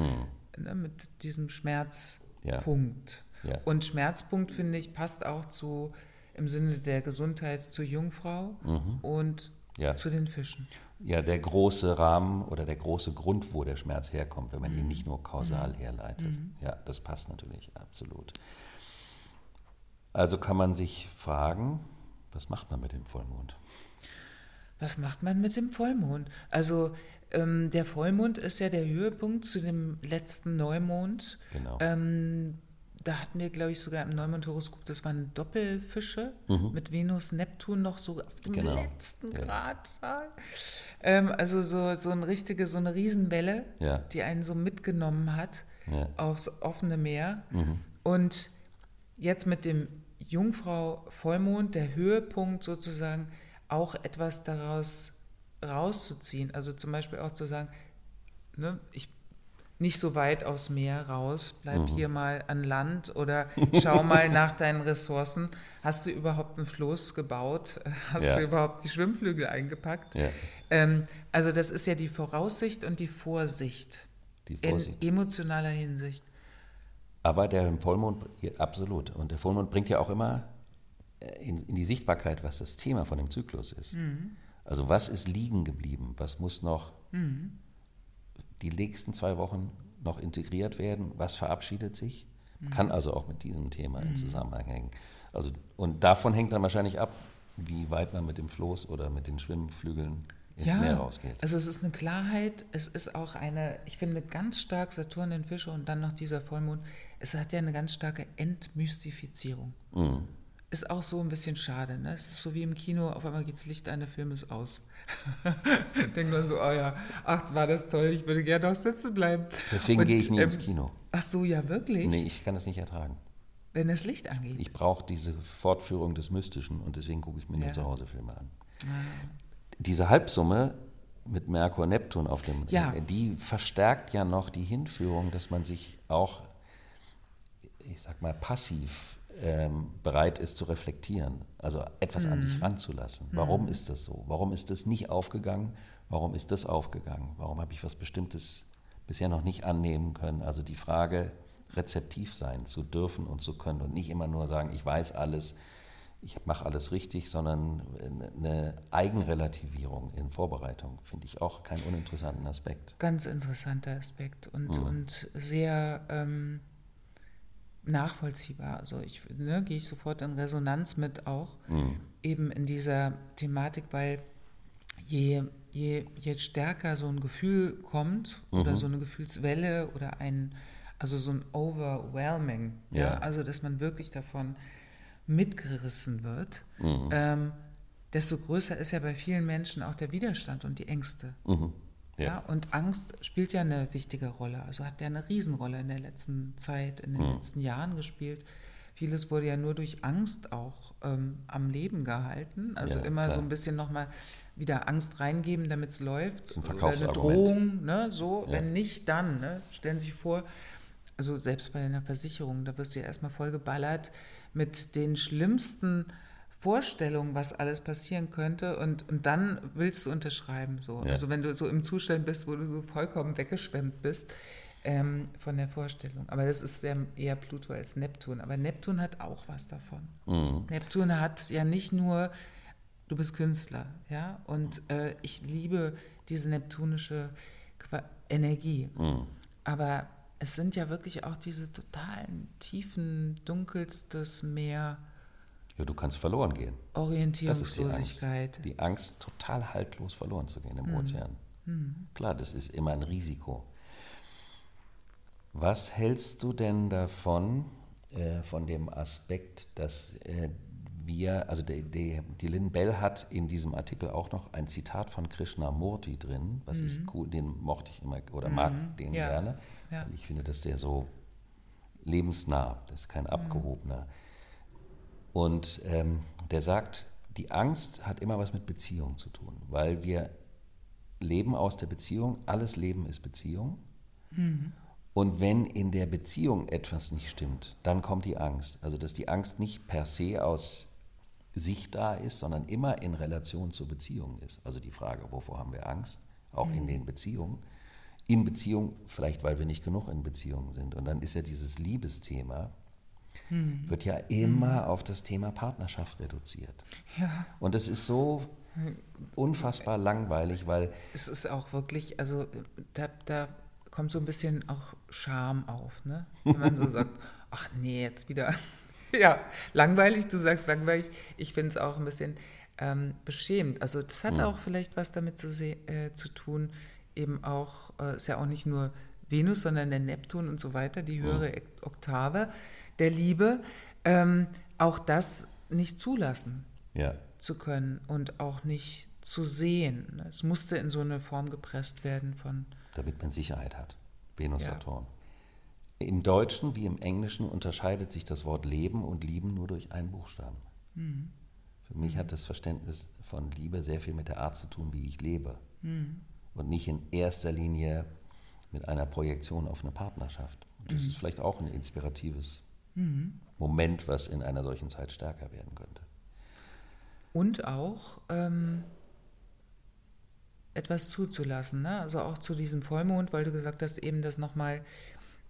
ne, mit diesem Schmerzpunkt. Mhm. Ja. Und Schmerzpunkt, finde ich, passt auch zu im Sinne der Gesundheit zur Jungfrau und Mhm. Ja. zu den Fischen. Ja, der große Rahmen oder der große Grund, wo der Schmerz herkommt, wenn man Mhm. ihn nicht nur kausal herleitet. Ja, das passt natürlich, absolut. Also kann man sich fragen, was macht man mit dem Vollmond? Was macht man mit dem Vollmond? Also ähm, der Vollmond ist ja der Höhepunkt zu dem letzten Neumond. Genau. Ähm, da hatten wir, glaube ich, sogar im Neumond-Horoskop, das waren Doppelfische mit Venus, Neptun noch so auf dem Mhm. Genau. letzten Ja. Gradzahl. Ähm, also so, so eine richtige, so eine Riesenwelle, Ja. die einen so mitgenommen hat Ja. Mhm. aufs offene Meer. Und jetzt mit dem Jungfrau Vollmond, der Höhepunkt sozusagen, auch etwas daraus rauszuziehen. Also zum Beispiel auch zu sagen, ne, ich nicht so weit aufs Meer raus, bleib Mhm. hier mal an Land oder schau mal *laughs* nach deinen Ressourcen. Hast du überhaupt einen Floß gebaut? *laughs* Hast Ja. du überhaupt die Schwimmflügel eingepackt? Ja. Ähm, also das ist ja die Voraussicht und die Vorsicht Die in Vorsicht. emotionaler Hinsicht. Aber der Vollmond, absolut. Und der Vollmond bringt ja auch immer äh, in, in die Sichtbarkeit, was das Thema von dem Zyklus ist. Also was ist liegen geblieben? Was muss noch die nächsten zwei Wochen noch integriert werden? Was verabschiedet sich? Kann also auch mit diesem Thema im Zusammenhang hängen. Also, und davon hängt dann wahrscheinlich ab, wie weit man mit dem Floß oder mit den Schwimmflügeln ins Meer rausgeht. also es ist eine Klarheit, es ist auch eine, ich finde ganz stark Saturn in Fische und dann noch dieser Vollmond, es hat ja eine ganz starke Entmystifizierung. Mhm. Ist auch so ein bisschen schade, ne? Es ist so wie im Kino, auf einmal geht das Licht an, der Film ist aus. *laughs* Denkt man so, oh ja, ach, war das toll, ich würde gerne noch sitzen bleiben. Deswegen gehe ich nie ins ähm, Kino. Ach so, ja, wirklich? Nee, ich kann das nicht ertragen. Wenn das Licht angeht. Ich brauche diese Fortführung des Mystischen und deswegen gucke ich mir nur Ja. zu Hause Filme an. Diese Halbsumme mit Merkur Neptun auf dem, Ja. die verstärkt ja noch die Hinführung, dass man sich auch, ich sag mal, passiv ähm, bereit ist zu reflektieren, also etwas an Mhm. sich ranzulassen. Warum ist das so? Warum ist das nicht aufgegangen? Warum ist das aufgegangen? Warum habe ich was Bestimmtes bisher noch nicht annehmen können? Also die Frage, rezeptiv sein zu dürfen und zu können und nicht immer nur sagen, ich weiß alles, ich mache alles richtig, sondern eine Eigenrelativierung in Vorbereitung finde ich auch keinen uninteressanten Aspekt. Ganz interessanter Aspekt und, Mhm. und sehr ähm, nachvollziehbar. Also ich ne, gehe ich sofort in Resonanz mit auch, Mhm. eben in dieser Thematik, weil je, je, je stärker so ein Gefühl kommt Mhm. oder so eine Gefühlswelle oder ein, also so ein Overwhelming, ja. Ja. also dass man wirklich davon mitgerissen wird, Mhm. ähm, desto größer ist ja bei vielen Menschen auch der Widerstand und die Ängste. Ja. Ja. und Angst spielt ja eine wichtige Rolle. Also hat ja eine Riesenrolle in der letzten Zeit, in den Mhm. letzten Jahren gespielt. Vieles wurde ja nur durch Angst auch ähm, am Leben gehalten. Also Ja, immer so klar. ein bisschen nochmal wieder Angst reingeben, damit es läuft. ein Oder eine. Drohung, ne? so. Ja. Wenn nicht, dann. Ne? Stellen Sie sich vor, also selbst bei einer Versicherung, da wirst du ja erstmal voll geballert mit den schlimmsten Vorstellungen, was alles passieren könnte und, und dann willst du unterschreiben. So. Ja. Also wenn du so im Zustand bist, wo du so vollkommen weggeschwemmt bist ähm, von der Vorstellung. Aber das ist sehr, eher Pluto als Neptun. Aber Neptun hat auch was davon. Mhm. Neptun hat ja nicht nur, du bist Künstler, ja, und äh, ich liebe diese neptunische Qua Energie. Mhm. Aber es sind ja wirklich auch diese totalen Tiefen, dunkelstes Meer, Ja, du kannst verloren gehen. Das ist die Angst. Orientierungslosigkeit. Die Angst, total haltlos verloren zu gehen im Hm. Ozean. Klar, das ist immer ein Risiko. Was hältst du denn davon, äh, von dem Aspekt, dass äh, wir, also die, die, die Lynn Bell hat in diesem Artikel auch noch ein Zitat von Krishnamurti drin, was ich cool, den mochte ich immer oder mag den Mhm. Ja. gerne, Ja. ich finde, dass der so lebensnah, das ist kein Mhm. Und ähm, der sagt, die Angst hat immer was mit Beziehung zu tun, weil wir leben aus der Beziehung, alles Leben ist Beziehung. Und wenn in der Beziehung etwas nicht stimmt, dann kommt die Angst. Also dass die Angst nicht per se aus sich da ist, sondern immer in Relation zur Beziehung ist. Also die Frage, wovor haben wir Angst? Auch in den Beziehungen. In Beziehung, vielleicht weil wir nicht genug in Beziehungen sind. Und dann ist ja dieses Liebesthema, wird ja immer auf das Thema Partnerschaft reduziert. Ja. Und das ist so unfassbar langweilig, weil Es ist auch wirklich, also da, da kommt so ein bisschen auch Scham auf, ne? Wenn man so *laughs* sagt, ach nee, jetzt wieder. *laughs* ja, langweilig, du sagst langweilig. Ich finde es auch ein bisschen ähm, beschämend. Also das hat auch vielleicht was damit zu, äh, zu tun, eben auch, äh, ist ja auch nicht nur Venus, sondern der Neptun und so weiter, die höhere Ek- Oktave der Liebe, ähm, auch das nicht zulassen ja, zu können und auch nicht zu sehen. Es musste in so eine Form gepresst werden von, damit man Sicherheit hat. Venus, Ja. Saturn. Im Deutschen wie im Englischen unterscheidet sich das Wort Leben und Lieben nur durch einen Buchstaben. Mhm. Für mich hat das Verständnis von Liebe sehr viel mit der Art zu tun, wie ich lebe. Mhm. Und nicht in erster Linie mit einer Projektion auf eine Partnerschaft. Und Mhm. das ist vielleicht auch ein inspiratives Moment, was in einer solchen Zeit stärker werden könnte. und auch ähm, etwas zuzulassen. Ne? Also auch zu diesem Vollmond, weil du gesagt hast, eben das nochmal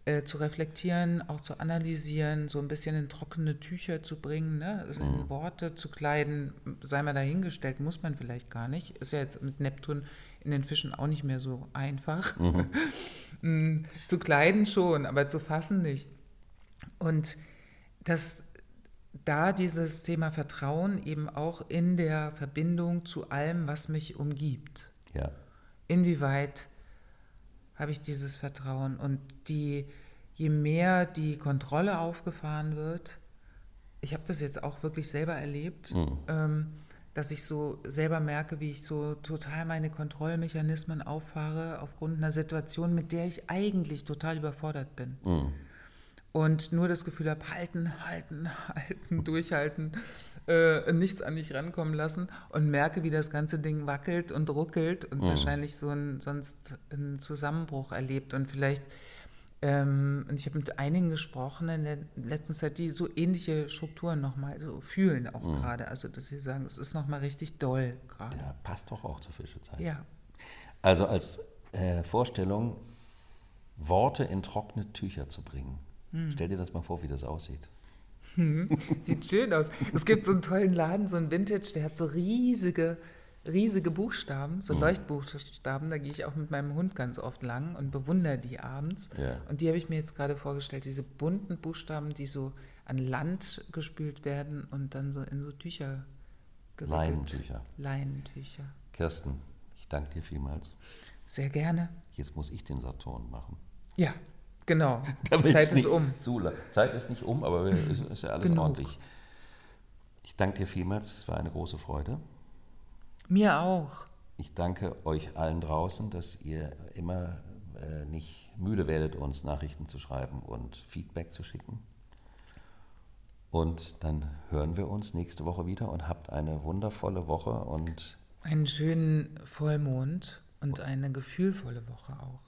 äh, zu reflektieren, auch zu analysieren, so ein bisschen in trockene Tücher zu bringen, ne? also in Worte zu kleiden, sei mal dahingestellt, muss man vielleicht gar nicht. Ist ja jetzt mit Neptun in den Fischen auch nicht mehr so einfach. *laughs* Mm, zu kleiden schon, aber zu fassen nicht. Und dass da dieses Thema Vertrauen eben auch in der Verbindung zu allem, was mich umgibt. Ja, Inwieweit habe ich dieses Vertrauen? Und die, je mehr die Kontrolle aufgefahren wird, ich habe das jetzt auch wirklich selber erlebt, ähm, dass ich so selber merke, wie ich so total meine Kontrollmechanismen auffahre aufgrund einer Situation, mit der ich eigentlich total überfordert bin. Und nur das Gefühl habe, halten, halten, *laughs* halten, durchhalten, äh, nichts an mich rankommen lassen und merke, wie das ganze Ding wackelt und ruckelt und wahrscheinlich so ein, sonst einen Zusammenbruch erlebt. Und vielleicht, ähm, und ich habe mit einigen gesprochen in der letzten Zeit, die so ähnliche Strukturen nochmal so fühlen auch gerade. Also, dass sie sagen, es ist nochmal richtig doll gerade. ja passt doch auch zur Fischezeit. Ja. Also als äh, Vorstellung, Worte in trockene Tücher zu bringen. Hm. Stell dir das mal vor, wie das aussieht. *laughs* Sieht schön aus. Es gibt so einen tollen Laden, so einen Vintage, der hat so riesige, riesige Buchstaben, so Leuchtbuchstaben. Da gehe ich auch mit meinem Hund ganz oft lang und bewundere die abends. Ja. Und die habe ich mir jetzt gerade vorgestellt, diese bunten Buchstaben, die so an Land gespült werden und dann so in so Tücher gewickelt. Leinentücher. Leinentücher. Kirsten, ich danke dir vielmals. Sehr gerne. Jetzt muss ich den Saturn machen. Ja, genau. *laughs* Zeit ist um. Zu, Zeit ist nicht um, aber es ist ja alles Genug. ordentlich. Ich danke dir vielmals, es war eine große Freude. Mir auch. Ich danke euch allen draußen, dass ihr immer äh, nicht müde werdet, uns Nachrichten zu schreiben und Feedback zu schicken. Und dann hören wir uns nächste Woche wieder und habt eine wundervolle Woche und Einen schönen Vollmond und eine gefühlvolle Woche auch.